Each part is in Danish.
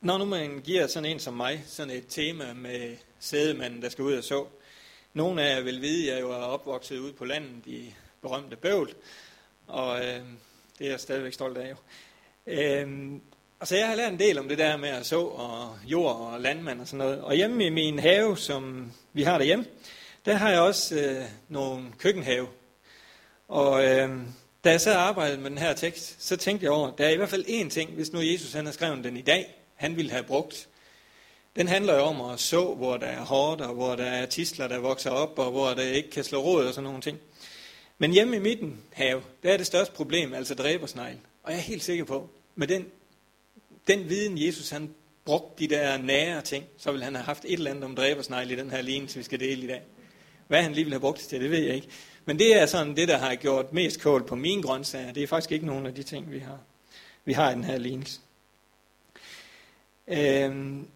Når nu man giver sådan en som mig sådan et tema med sædemanden, der skal ud og så, nogle af jer vil vide, at jeg jo er opvokset ude på landet i berømte bøvl, og øh, det er jeg stadigvæk stolt af jo. Øh, altså så jeg har lært en del om det der med at så og jord og landmand og sådan noget. Og hjemme i min have, som vi har derhjemme, der har jeg også øh, nogle køkkenhave. Og øh, da jeg så arbejdede med den her tekst, så tænkte jeg over, der er i hvert fald én ting, hvis nu Jesus han har skrevet den i dag, han ville have brugt. Den handler jo om at så, hvor der er hårdt, og hvor der er tisler, der vokser op, og hvor der ikke kan slå råd og sådan nogle ting. Men hjemme i midten have, der er det største problem, altså dræbersnegl. Og jeg er helt sikker på, med den, den viden, Jesus han brugte de der nære ting, så ville han have haft et eller andet om dræbersnegl i den her lignelse, vi skal dele i dag. Hvad han lige ville have brugt til, det ved jeg ikke. Men det er sådan det, der har gjort mest kål på mine grøntsager. Det er faktisk ikke nogen af de ting, vi har, vi har i den her lignelse. Øhm,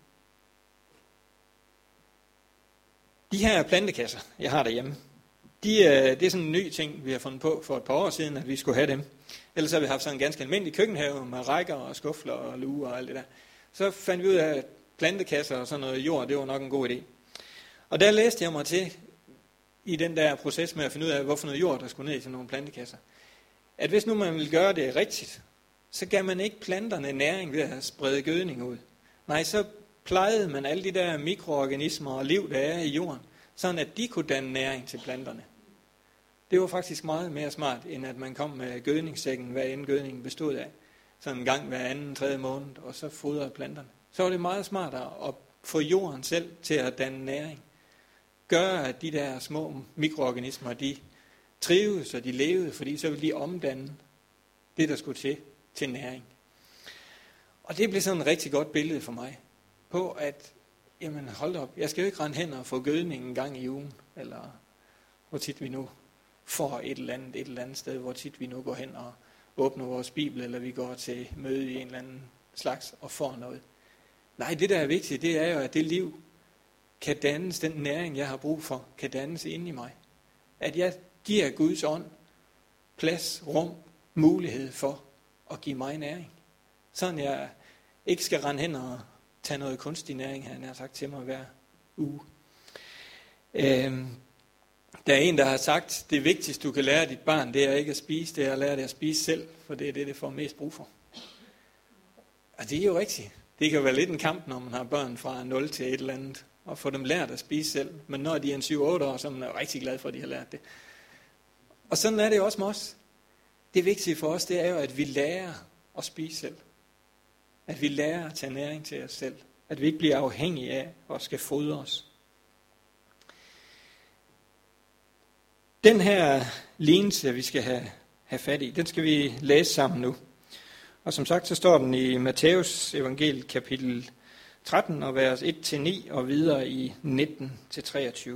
de her plantekasser, jeg har derhjemme, de, øh, det er sådan en ny ting, vi har fundet på for et par år siden, at vi skulle have dem. Ellers har vi haft sådan en ganske almindelig køkkenhave med rækker og skufler og luer og alt det der. Så fandt vi ud af, at plantekasser og sådan noget jord, det var nok en god idé. Og der læste jeg mig til, i den der proces med at finde ud af, hvorfor noget jord, der skulle ned i sådan nogle plantekasser, at hvis nu man vil gøre det rigtigt, så gav man ikke planterne næring ved at sprede gødning ud. Nej, så plejede man alle de der mikroorganismer og liv, der er i jorden, sådan at de kunne danne næring til planterne. Det var faktisk meget mere smart, end at man kom med gødningssækken, hvad end gødningen bestod af. Sådan en gang hver anden, tredje måned, og så fodrede planterne. Så var det meget smartere at få jorden selv til at danne næring. Gøre, at de der små mikroorganismer, de trives og de levede, fordi så ville de omdanne det, der skulle til, til næring. Og det blev sådan et rigtig godt billede for mig på, at jamen hold op, jeg skal jo ikke rende hen og få gødning en gang i ugen, eller hvor tit vi nu får et eller andet, et eller andet sted, hvor tit vi nu går hen og åbner vores bibel, eller vi går til møde i en eller anden slags og får noget. Nej, det der er vigtigt, det er jo, at det liv kan dannes, den næring, jeg har brug for, kan dannes inde i mig. At jeg giver Guds ånd plads, rum, mulighed for at give mig næring. Sådan jeg ikke skal rende hen og tage noget kunstig næring, han har sagt til mig hver uge. Øhm, der er en, der har sagt, det vigtigste du kan lære dit barn, det er ikke at spise, det er at lære det at spise selv, for det er det, det får mest brug for. Og det er jo rigtigt. Det kan være lidt en kamp, når man har børn fra 0 til et eller andet, og få dem lært at spise selv. Men når de er en 7-8 år, så er man rigtig glad for, at de har lært det. Og sådan er det jo også med os. Det vigtige for os, det er jo, at vi lærer at spise selv. At vi lærer at tage næring til os selv. At vi ikke bliver afhængige af at skal fodre os. Den her lignelse, vi skal have, have fat i, den skal vi læse sammen nu. Og som sagt, så står den i Matthæus evangeliet kapitel 13 og vers 1-9 og videre i 19-23.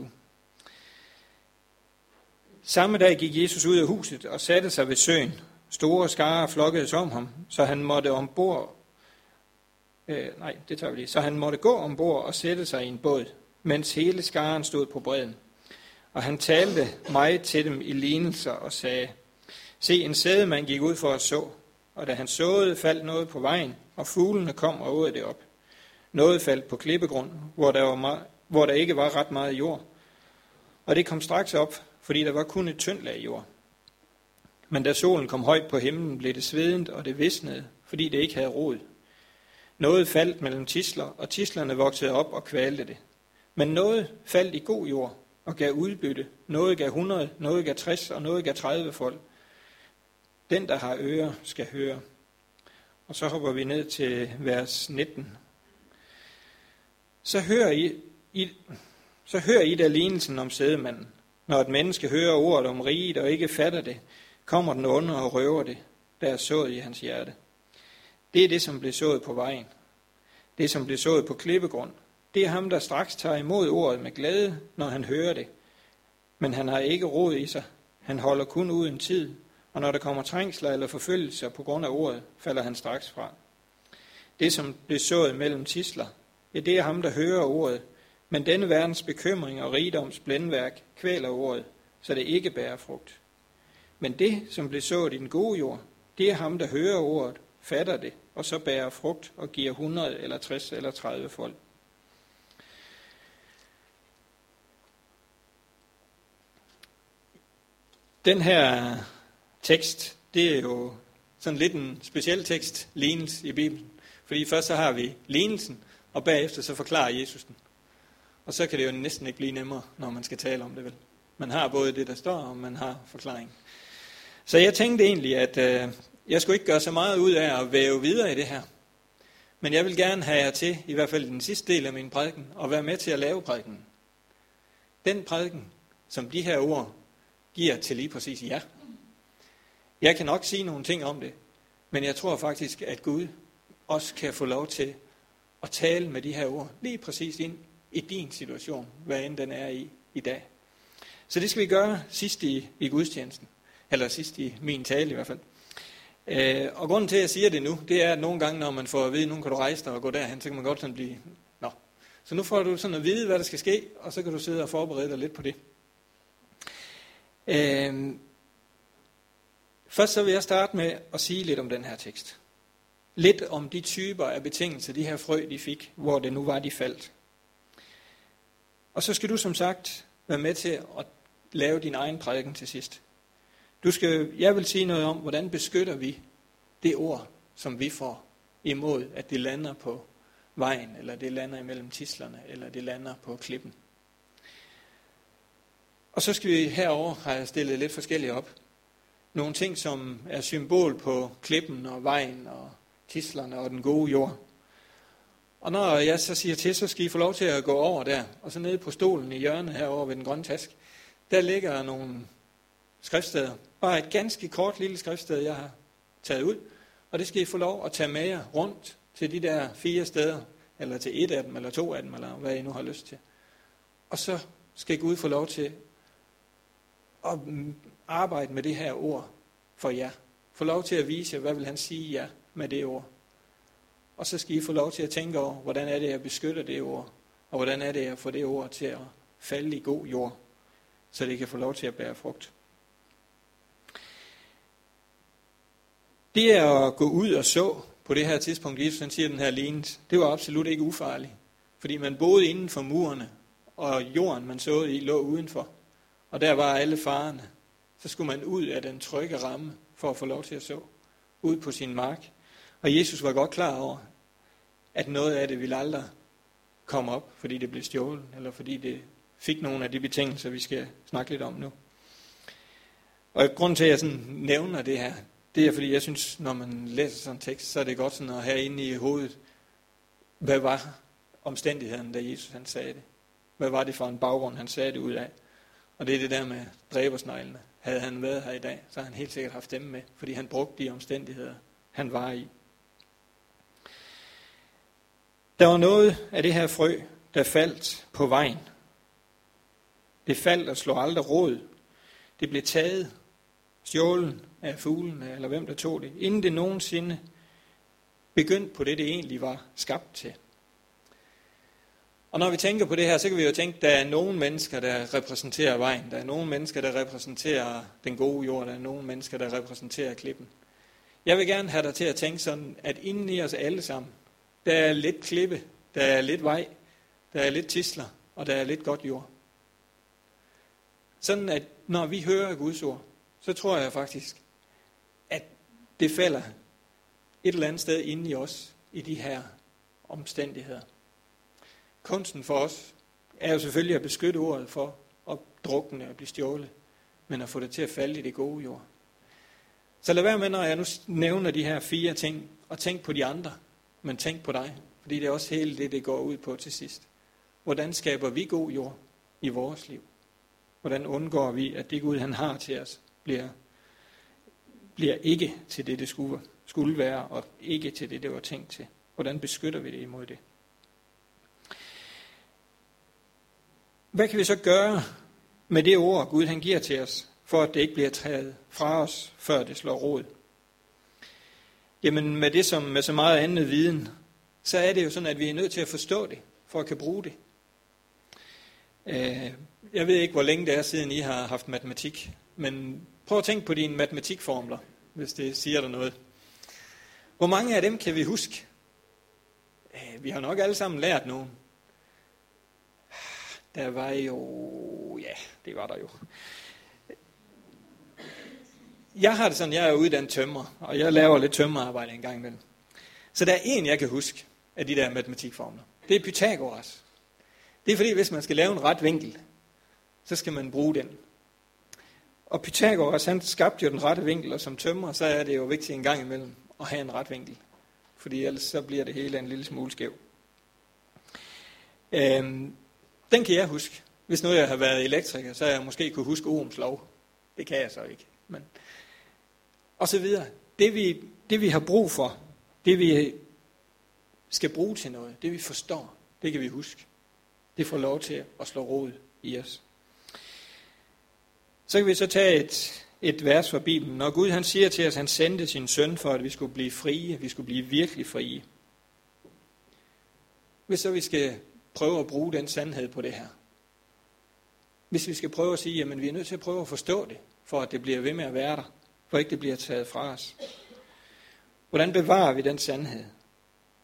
Samme dag gik Jesus ud af huset og satte sig ved søen. Store skarer flokkedes om ham, så han måtte ombord Øh, nej, det tager vi lige. Så han måtte gå ombord og sætte sig i en båd, mens hele skaren stod på bredden. Og han talte mig til dem i lignelser og sagde, Se, en sædemand gik ud for at så, og da han såede, faldt noget på vejen, og fuglene kom og åd det op. Noget faldt på klippegrund, hvor der, var meget, hvor der ikke var ret meget jord. Og det kom straks op, fordi der var kun et tyndt lag jord. Men da solen kom højt på himlen, blev det svedent, og det visnede, fordi det ikke havde rod. Noget faldt mellem tisler, og tislerne voksede op og kvalte det. Men noget faldt i god jord og gav udbytte. Noget gav 100, noget gav 60 og noget gav 30 folk. Den, der har ører, skal høre. Og så hopper vi ned til vers 19. Så hører I, I, så hører I da lignelsen om sædemanden. Når et menneske hører ordet om riget og ikke fatter det, kommer den under og røver det, der er sået i hans hjerte. Det er det, som blev sået på vejen. Det, som blev sået på klippegrund. Det er ham, der straks tager imod ordet med glæde, når han hører det. Men han har ikke råd i sig. Han holder kun ud en tid, og når der kommer trængsler eller forfølgelser på grund af ordet, falder han straks fra. Det, som blev sået mellem tisler, ja, det er ham, der hører ordet, men denne verdens bekymring og rigdoms blændværk kvæler ordet, så det ikke bærer frugt. Men det, som blev sået i den gode jord, det er ham, der hører ordet fatter det og så bærer frugt og giver 100 eller 60 eller 30 folk. Den her tekst, det er jo sådan lidt en speciel tekst, lignelse i Bibelen. Fordi først så har vi lignelsen, og bagefter så forklarer Jesus den. Og så kan det jo næsten ikke blive nemmere, når man skal tale om det vel. Man har både det, der står, og man har forklaring. Så jeg tænkte egentlig, at øh, jeg skulle ikke gøre så meget ud af at væve videre i det her. Men jeg vil gerne have jer til, i hvert fald den sidste del af min prædiken, at være med til at lave prædiken. Den prædiken, som de her ord giver til lige præcis jer. Jeg kan nok sige nogle ting om det, men jeg tror faktisk, at Gud også kan få lov til at tale med de her ord lige præcis ind i din situation, hvad end den er i i dag. Så det skal vi gøre sidst i, i gudstjenesten, eller sidst i min tale i hvert fald. Øh, og grunden til, at jeg siger det nu, det er, at nogle gange, når man får at vide, at nu kan du rejse dig og gå derhen, så kan man godt sådan blive, nå. Så nu får du sådan at vide, hvad der skal ske, og så kan du sidde og forberede dig lidt på det. Øh, først så vil jeg starte med at sige lidt om den her tekst. Lidt om de typer af betingelser, de her frø, de fik, hvor det nu var, de faldt. Og så skal du som sagt være med til at lave din egen prædiken til sidst. Du skal, jeg vil sige noget om, hvordan beskytter vi det ord, som vi får imod, at det lander på vejen, eller det lander imellem tislerne, eller det lander på klippen. Og så skal vi herover har jeg stillet lidt forskellige op. Nogle ting, som er symbol på klippen og vejen og tislerne og den gode jord. Og når jeg så siger til, så skal I få lov til at gå over der, og så nede på stolen i hjørnet herover ved den grønne task, der ligger nogle skriftsteder. Bare et ganske kort lille skriftsted, jeg har taget ud, og det skal I få lov at tage med jer rundt til de der fire steder, eller til et af dem, eller to af dem, eller hvad I nu har lyst til. Og så skal Gud få lov til at arbejde med det her ord for jer. Få lov til at vise jer, hvad vil han sige jer med det ord. Og så skal I få lov til at tænke over, hvordan er det, jeg beskytter det ord, og hvordan er det, jeg får det ord til at falde i god jord, så det kan få lov til at bære frugt. Det at gå ud og så på det her tidspunkt, Jesus han siger den her lignet, det var absolut ikke ufarligt. Fordi man boede inden for murene, og jorden man så i lå udenfor. Og der var alle farerne. Så skulle man ud af den trygge ramme for at få lov til at så. Ud på sin mark. Og Jesus var godt klar over, at noget af det ville aldrig komme op, fordi det blev stjålet, eller fordi det fik nogle af de betingelser, vi skal snakke lidt om nu. Og grunden til, at jeg sådan nævner det her, det er, fordi jeg synes, når man læser sådan en tekst, så er det godt sådan at have inde i hovedet, hvad var omstændigheden, da Jesus han sagde det? Hvad var det for en baggrund, han sagde det ud af? Og det er det der med dræbersneglene. Havde han været her i dag, så har han helt sikkert haft dem med, fordi han brugte de omstændigheder, han var i. Der var noget af det her frø, der faldt på vejen. Det faldt og slog aldrig råd. Det blev taget, stjålet af fuglene, eller hvem der tog det, inden det nogensinde begyndte på det, det egentlig var skabt til. Og når vi tænker på det her, så kan vi jo tænke, at der er nogle mennesker, der repræsenterer vejen. Der er nogle mennesker, der repræsenterer den gode jord. Der er nogle mennesker, der repræsenterer klippen. Jeg vil gerne have dig til at tænke sådan, at inden i os alle sammen, der er lidt klippe, der er lidt vej, der er lidt tisler, og der er lidt godt jord. Sådan at når vi hører Guds ord, så tror jeg faktisk, at det falder et eller andet sted inde i os, i de her omstændigheder. Kunsten for os er jo selvfølgelig at beskytte ordet for at drukne og blive stjålet, men at få det til at falde i det gode jord. Så lad være med, når jeg nu nævner de her fire ting, og tænk på de andre men tænk på dig, fordi det er også hele det, det går ud på til sidst. Hvordan skaber vi god jord i vores liv? Hvordan undgår vi, at det Gud, han har til os, bliver, bliver ikke til det, det skulle, skulle være, og ikke til det, det var tænkt til? Hvordan beskytter vi det imod det? Hvad kan vi så gøre med det ord, Gud han giver til os, for at det ikke bliver taget fra os, før det slår rod? Jamen med det som med så meget andet viden, så er det jo sådan, at vi er nødt til at forstå det, for at kan bruge det. Øh, jeg ved ikke, hvor længe det er, siden I har haft matematik, men prøv at tænke på dine matematikformler, hvis det siger dig noget. Hvor mange af dem kan vi huske? Øh, vi har nok alle sammen lært nogen. Der var jo, ja, det var der jo. Jeg har det sådan, jeg er uddannet tømmer, og jeg laver lidt tømmerarbejde en gang imellem. Så der er en, jeg kan huske af de der matematikformler. Det er Pythagoras. Det er fordi, hvis man skal lave en ret vinkel, så skal man bruge den. Og Pythagoras, han skabte jo den rette vinkel, og som tømrer, så er det jo vigtigt en gang imellem at have en ret vinkel. Fordi ellers så bliver det hele en lille smule skæv. Øhm, den kan jeg huske. Hvis nu jeg har været elektriker, så jeg måske kunne huske Ohms lov. Det kan jeg så ikke. Men... Og så videre. Det vi, det vi har brug for, det vi skal bruge til noget, det vi forstår, det kan vi huske. Det får lov til at slå rod i os. Så kan vi så tage et, et vers fra Bibelen. Når Gud han siger til os, at han sendte sin søn for, at vi skulle blive frie, vi skulle blive virkelig frie. Hvis så vi skal prøve at bruge den sandhed på det her. Hvis vi skal prøve at sige, at vi er nødt til at prøve at forstå det, for at det bliver ved med at være der, for ikke det bliver taget fra os. Hvordan bevarer vi den sandhed?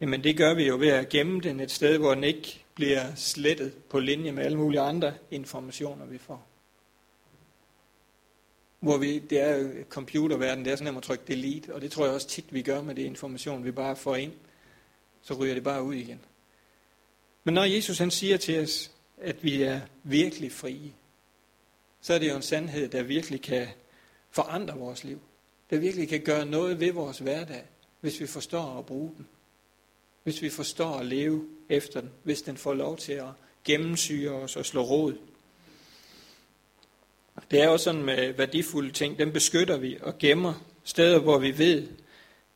Jamen det gør vi jo ved at gemme den et sted, hvor den ikke bliver slettet på linje med alle mulige andre informationer, vi får. Hvor vi, det er computerverden, det er sådan at trykke delete, og det tror jeg også tit, vi gør med det information, vi bare får ind. Så ryger det bare ud igen. Men når Jesus han siger til os, at vi er virkelig frie, så er det jo en sandhed, der virkelig kan forandre vores liv. Der virkelig kan gøre noget ved vores hverdag, hvis vi forstår at bruge den. Hvis vi forstår at leve efter den. Hvis den får lov til at gennemsyre os og slå rod. Det er også sådan med værdifulde ting. Dem beskytter vi og gemmer steder, hvor vi ved,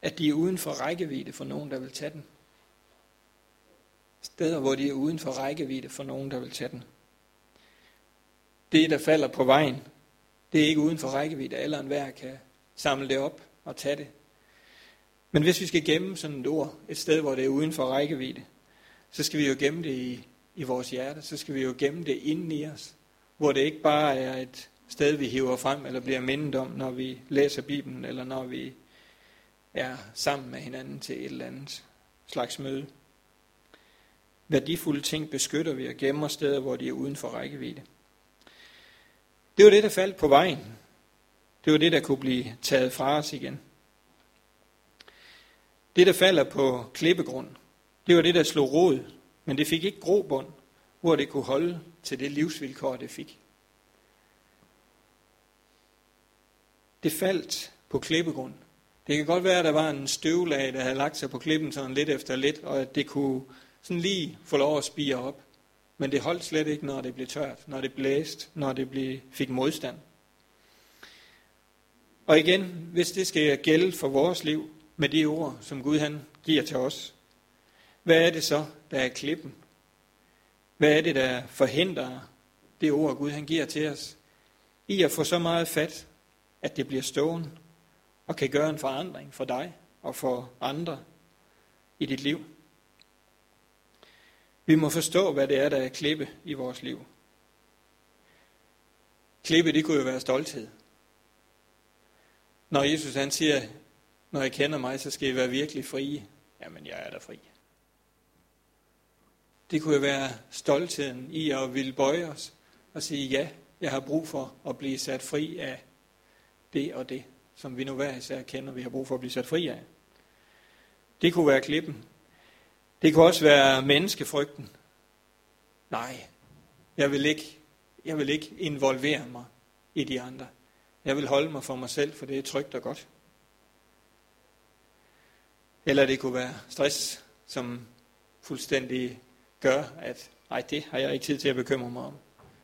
at de er uden for rækkevidde for nogen, der vil tage den. Steder, hvor de er uden for rækkevidde for nogen, der vil tage den. Det, der falder på vejen, det er ikke uden for rækkevidde. Alle enhver kan samle det op og tage det. Men hvis vi skal gemme sådan et ord, et sted, hvor det er uden for rækkevidde, så skal vi jo gemme det i, i vores hjerte. Så skal vi jo gemme det inden i os. Hvor det ikke bare er et sted, vi hiver frem, eller bliver mindet om, når vi læser Bibelen, eller når vi er sammen med hinanden til et eller andet slags møde. Værdifulde ting beskytter vi og gemmer steder, hvor de er uden for rækkevidde. Det var det, der faldt på vejen. Det var det, der kunne blive taget fra os igen. Det, der falder på klippegrund, det var det, der slog rod, men det fik ikke grobund, hvor det kunne holde til det livsvilkår, det fik. Det faldt på klippegrund. Det kan godt være, at der var en støvlag, der havde lagt sig på klippen sådan lidt efter lidt, og at det kunne sådan lige få lov at spire op. Men det holdt slet ikke, når det blev tørt, når det blæste, når det blev, fik modstand. Og igen, hvis det skal gælde for vores liv med de ord, som Gud han giver til os, hvad er det så, der er klippen? Hvad er det, der forhindrer det ord, Gud han giver til os, i at få så meget fat, at det bliver stående og kan gøre en forandring for dig og for andre i dit liv? Vi må forstå, hvad det er, der er klippe i vores liv. Klippe, det kunne jo være stolthed. Når Jesus han siger, når I kender mig, så skal I være virkelig frie. Jamen, jeg er der fri. Det kunne jo være stoltheden i at ville bøje os og sige, ja, jeg har brug for at blive sat fri af det og det, som vi nu hver især kender, vi har brug for at blive sat fri af. Det kunne være klippen. Det kunne også være menneskefrygten. Nej, jeg vil ikke, jeg vil ikke involvere mig i de andre. Jeg vil holde mig for mig selv, for det er trygt og godt. Eller det kunne være stress, som fuldstændig gør, at nej, det har jeg ikke tid til at bekymre mig om.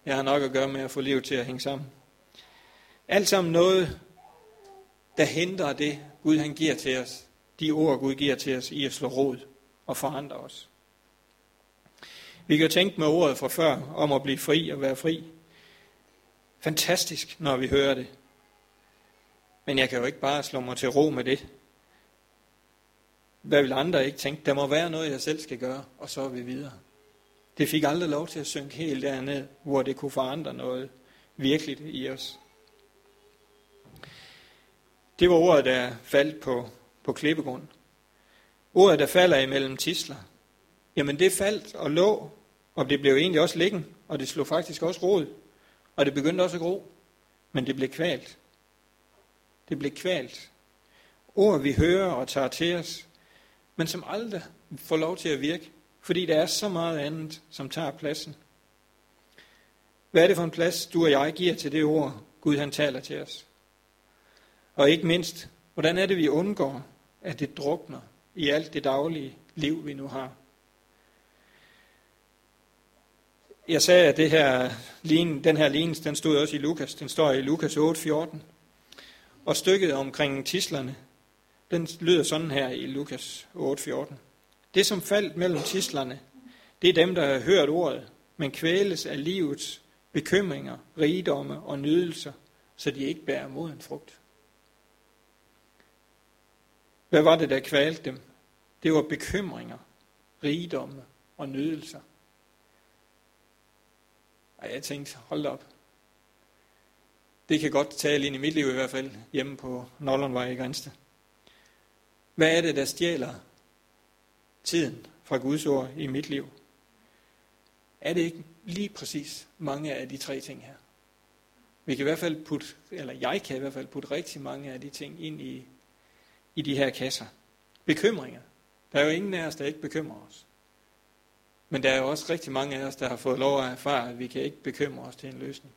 Jeg har nok at gøre med at få livet til at hænge sammen. Alt sammen noget, der hindrer det, Gud han giver til os. De ord, Gud giver til os i at slå rod og forandre os. Vi kan tænke med ordet fra før om at blive fri og være fri. Fantastisk, når vi hører det. Men jeg kan jo ikke bare slå mig til ro med det. Hvad vil andre ikke tænke? Der må være noget, jeg selv skal gøre, og så er vi videre. Det fik aldrig lov til at synke helt derned, hvor det kunne forandre noget virkeligt i os. Det var ordet, der faldt på, på klippegrund. Ordet, der falder imellem tisler, jamen det faldt og lå, og det blev egentlig også liggende, og det slog faktisk også rod, og det begyndte også at gro, men det blev kvalt. Det blev kvalt. Ord, vi hører og tager til os, men som aldrig får lov til at virke, fordi der er så meget andet, som tager pladsen. Hvad er det for en plads, du og jeg giver til det ord, Gud han taler til os? Og ikke mindst, hvordan er det, vi undgår, at det drukner i alt det daglige liv, vi nu har? Jeg sagde, at det her, den her lignelse, den stod også i Lukas. Den står i Lukas 8:14. Og stykket omkring tislerne, den lyder sådan her i Lukas 8:14. Det, som faldt mellem tislerne, det er dem, der har hørt ordet, men kvæles af livets bekymringer, rigdomme og nydelser, så de ikke bærer mod en frugt. Hvad var det, der kvalte dem? Det var bekymringer, rigdomme og nydelser. Og jeg tænkte, hold op. Det kan godt tale ind i mit liv i hvert fald, hjemme på Nollundvej i Grænsted. Hvad er det, der stjæler tiden fra Guds ord i mit liv? Er det ikke lige præcis mange af de tre ting her? Vi kan i hvert fald putte, eller jeg kan i hvert fald putte rigtig mange af de ting ind i, i de her kasser. Bekymringer. Der er jo ingen af os, der ikke bekymrer os. Men der er jo også rigtig mange af os, der har fået lov at erfare, at vi kan ikke bekymre os til en løsning.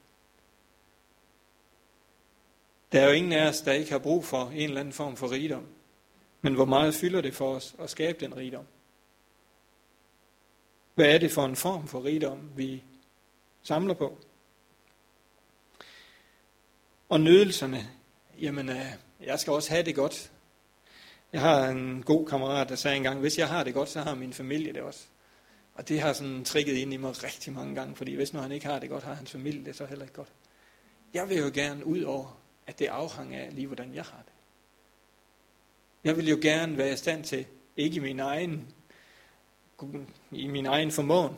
Der er jo ingen af os, der ikke har brug for en eller anden form for rigdom. Men hvor meget fylder det for os at skabe den rigdom? Hvad er det for en form for rigdom, vi samler på? Og nydelserne, jamen, øh, jeg skal også have det godt. Jeg har en god kammerat, der sagde engang, hvis jeg har det godt, så har min familie det også. Og det har sådan trikket ind i mig rigtig mange gange, fordi hvis nu han ikke har det godt, har hans familie det så heller ikke godt. Jeg vil jo gerne ud over, at det afhænger af lige, hvordan jeg har det. Jeg vil jo gerne være i stand til, ikke i min egen, i min egen formåen,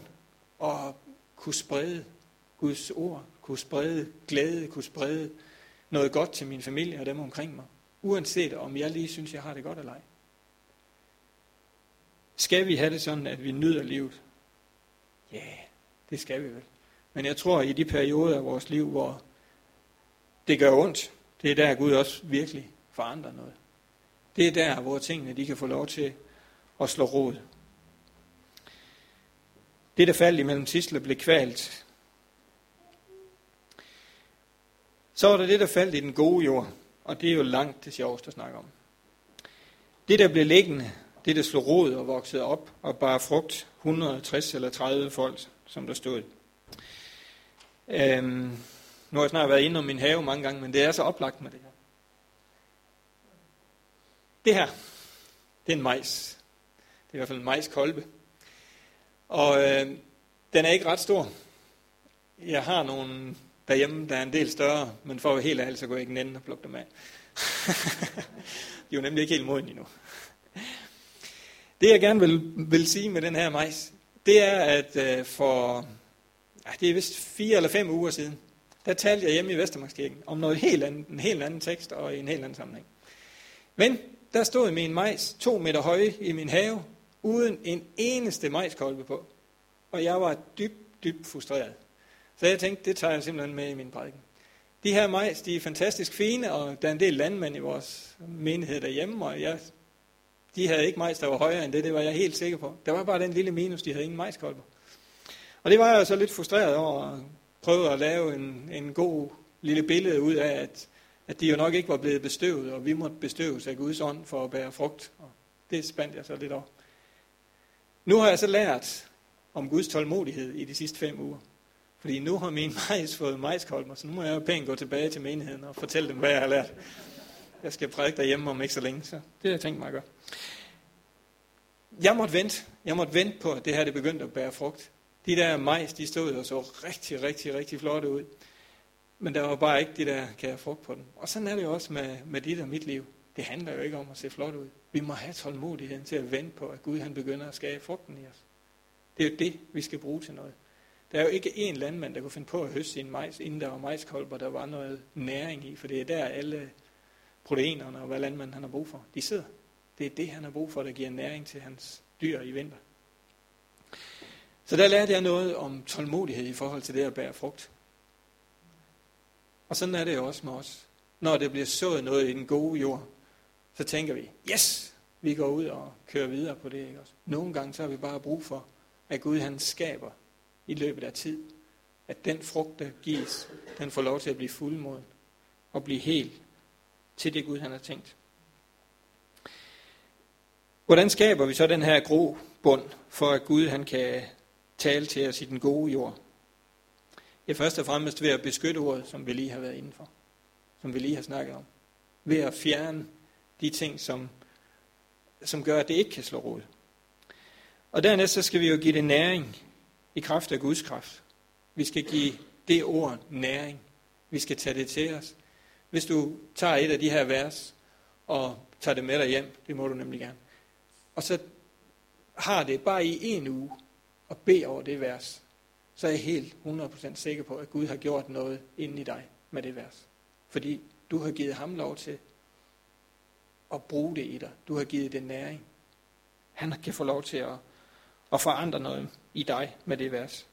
at kunne sprede Guds ord, kunne sprede glæde, kunne sprede noget godt til min familie og dem omkring mig, uanset om jeg lige synes, jeg har det godt eller ej. Skal vi have det sådan, at vi nyder livet? Ja, yeah, det skal vi vel. Men jeg tror, at i de perioder af vores liv, hvor det gør ondt, det er der, Gud også virkelig forandrer noget. Det er der, hvor tingene de kan få lov til at slå rod. Det, der faldt imellem tisler, blev kvalt. Så var der det, der faldt i den gode jord, og det er jo langt det sjoveste at snakke om. Det, der blev liggende, det, der slog rod og voksede op og bare frugt, 160 eller 30 folk, som der stod. Øhm, nu har jeg snart været inde om min have mange gange, men det er så oplagt med det her. Det her, det er en majs. Det er i hvert fald en majskolbe. Og øh, den er ikke ret stor. Jeg har nogle derhjemme, der er en del større, men for at være helt ærlig, så går jeg ikke den og plukke dem af. De er jo nemlig ikke helt modne endnu. Det jeg gerne vil, vil sige med den her majs, det er, at øh, for, ja, det er vist fire eller fem uger siden, der talte jeg hjemme i Vestermarkskirken om noget helt andet, en helt anden tekst og i en helt anden sammenhæng. Men der stod min majs to meter høje i min have, uden en eneste majskolbe på. Og jeg var dybt, dybt frustreret. Så jeg tænkte, det tager jeg simpelthen med i min prædiken. De her majs, de er fantastisk fine, og der er en del landmænd i vores menighed derhjemme, og jeg, de havde ikke majs, der var højere end det, det var jeg helt sikker på. Der var bare den lille minus, de havde ingen majskolber. Og det var jeg så lidt frustreret over, at prøve at lave en, en god lille billede ud af, at at de jo nok ikke var blevet bestøvet, og vi måtte bestøves af Guds ånd for at bære frugt. Og det spandt jeg så lidt over. Nu har jeg så lært om Guds tålmodighed i de sidste fem uger. Fordi nu har min majs fået majskolmer, så nu må jeg jo pænt gå tilbage til menigheden og fortælle dem, hvad jeg har lært. Jeg skal prædike derhjemme om ikke så længe, så det har jeg tænkt mig at gøre. Jeg måtte vente. Jeg måtte vente på, at det her det begyndte at bære frugt. De der majs, de stod og så rigtig, rigtig, rigtig flotte ud. Men der var bare ikke det der kære frugt på dem. Og sådan er det jo også med, med dit og mit liv. Det handler jo ikke om at se flot ud. Vi må have tålmodigheden til at vente på, at Gud han begynder at skabe frugten i os. Det er jo det, vi skal bruge til noget. Der er jo ikke én landmand, der kunne finde på at høste sin majs, inden der var majskolber, der var noget næring i, for det er der alle proteinerne og hvad landmanden han har brug for, de sidder. Det er det, han har brug for, der giver næring til hans dyr i vinter. Så der lærte jeg noget om tålmodighed i forhold til det at bære frugt. Og sådan er det jo også med os. Når det bliver sået noget i den gode jord, så tænker vi, yes, vi går ud og kører videre på det. Ikke også? Nogle gange så har vi bare brug for, at Gud han skaber i løbet af tid. At den frugt, der gives, den får lov til at blive fuldmoden og blive helt til det Gud han har tænkt. Hvordan skaber vi så den her grobund, for at Gud han kan tale til os i den gode jord? Ja, først og fremmest ved at beskytte ordet, som vi lige har været indenfor. Som vi lige har snakket om. Ved at fjerne de ting, som, som gør, at det ikke kan slå rod. Og dernæst så skal vi jo give det næring i kraft af Guds kraft. Vi skal give det ord næring. Vi skal tage det til os. Hvis du tager et af de her vers og tager det med dig hjem, det må du nemlig gerne, og så har det bare i en uge og bede over det vers, så er jeg helt 100% sikker på, at Gud har gjort noget inde i dig med det vers. Fordi du har givet ham lov til at bruge det i dig. Du har givet det næring. Han kan få lov til at, at forandre noget i dig med det vers.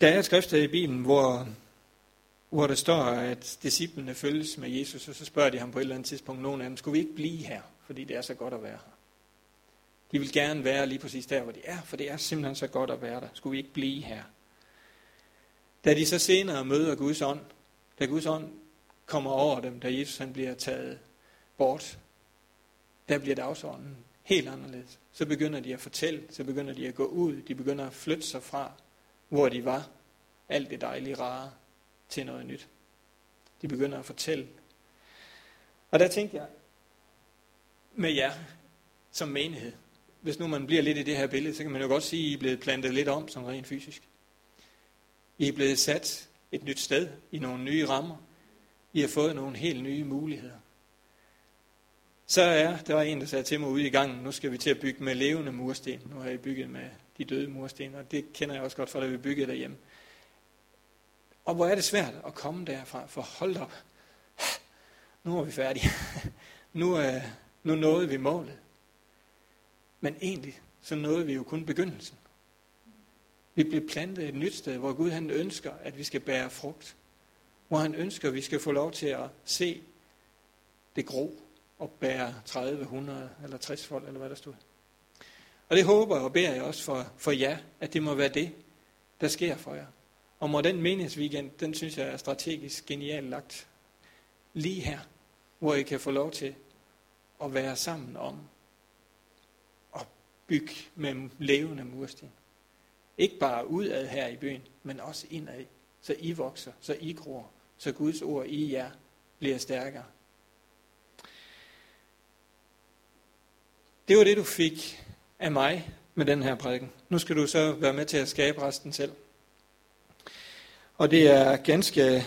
Der er et skrift i Bibelen, hvor, hvor der står, at disciplene følges med Jesus, og så spørger de ham på et eller andet tidspunkt, nogen af dem, skulle vi ikke blive her, fordi det er så godt at være her? De vil gerne være lige præcis der, hvor de er, for det er simpelthen så godt at være der. Skulle vi ikke blive her? Da de så senere møder Guds ånd, da Guds ånd kommer over dem, da Jesus han bliver taget bort, der bliver dagsordenen helt anderledes. Så begynder de at fortælle, så begynder de at gå ud, de begynder at flytte sig fra, hvor de var, alt det dejlige rare, til noget nyt. De begynder at fortælle. Og der tænkte jeg, med jer som menighed, hvis nu man bliver lidt i det her billede, så kan man jo godt sige, at I er blevet plantet lidt om, som rent fysisk. I er blevet sat et nyt sted, i nogle nye rammer. I har fået nogle helt nye muligheder. Så er der var en, der sagde til mig ude i gangen, nu skal vi til at bygge med levende mursten. Nu har jeg bygget med de døde mursten, og det kender jeg også godt fra, da vi byggede derhjemme. Og hvor er det svært at komme derfra, for hold op. Nu er vi færdige. Nu, er, nu nåede vi målet. Men egentlig, så nåede vi jo kun begyndelsen. Vi blev plantet et nyt sted, hvor Gud han ønsker, at vi skal bære frugt. Hvor han ønsker, at vi skal få lov til at se det gro at bære 30, 100 eller 60 folk, eller hvad der stod. Og det håber og beder jeg også for, for jer, at det må være det, der sker for jer. Og må den meningsweekend, den synes jeg er strategisk genialt lagt lige her, hvor I kan få lov til at være sammen om at bygge med levende mursten. Ikke bare udad her i byen, men også indad, så I vokser, så I gror, så Guds ord i jer bliver stærkere. Det var det, du fik af mig med den her prædiken. Nu skal du så være med til at skabe resten selv. Og det er ganske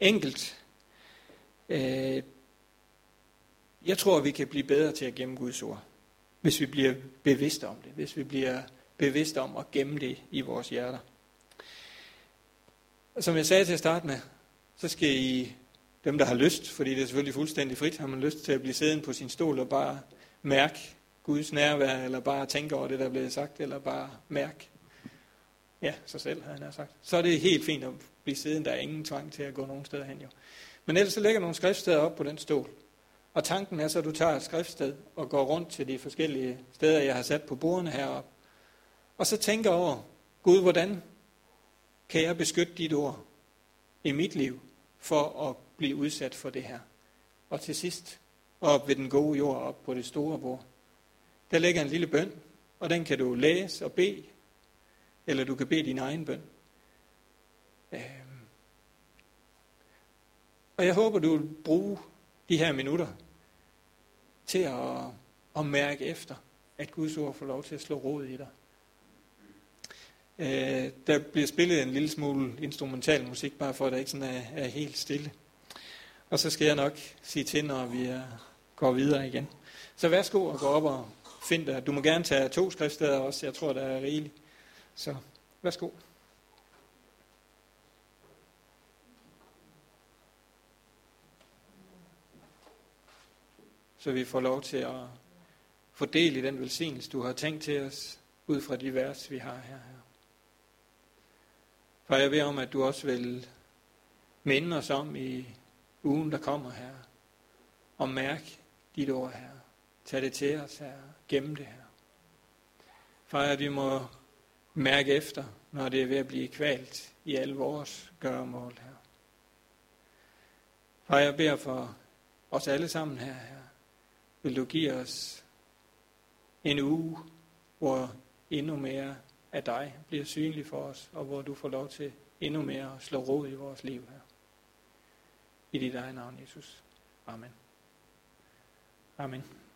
enkelt. Øh, jeg tror, vi kan blive bedre til at gemme Guds ord, hvis vi bliver bevidste om det, hvis vi bliver bevidste om at gemme det i vores hjerter. Som jeg sagde til at starte med, så skal I, dem der har lyst, fordi det er selvfølgelig fuldstændig frit, har man lyst til at blive siddende på sin stol og bare mærke Guds nærvær, eller bare tænke over det, der blev sagt, eller bare mærke ja, sig selv, havde han sagt. Så er det helt fint at blive siddende, der er ingen tvang til at gå nogen steder hen jo. Men ellers så lægger nogle skriftsteder op på den stol. Og tanken er så, at du tager et skriftsted og går rundt til de forskellige steder, jeg har sat på bordene heroppe. Og så tænker over, Gud, hvordan kan jeg beskytte dit ord i mit liv, for at blive udsat for det her? Og til sidst, op ved den gode jord, op på det store bord, der ligger en lille bøn, og den kan du læse og bede, eller du kan bede din egen bøn. Øhm. Og jeg håber, du vil bruge de her minutter til at, at mærke efter, at Guds ord får lov til at slå rod i dig. Øh, der bliver spillet en lille smule instrumental musik, bare for at det ikke sådan er, er helt stille. Og så skal jeg nok sige til, når vi er, går videre igen. Så værsgo og gå op og Find dig. Du må gerne tage to skriftsteder også. Jeg tror, der er rigeligt. Så værsgo. Så vi får lov til at fordele den velsignelse, du har tænkt til os, ud fra de vers, vi har her. For jeg beder om, at du også vil minde os om i ugen, der kommer her, og mærk dit ord her. Tag det til os her gemme det her. Far, at vi må mærke efter, når det er ved at blive kvalt i alle vores gøremål her. Far, jeg beder for os alle sammen her, her. Vil du give os en uge, hvor endnu mere af dig bliver synlig for os, og hvor du får lov til endnu mere at slå rod i vores liv her. I dit eget navn, Jesus. Amen. Amen.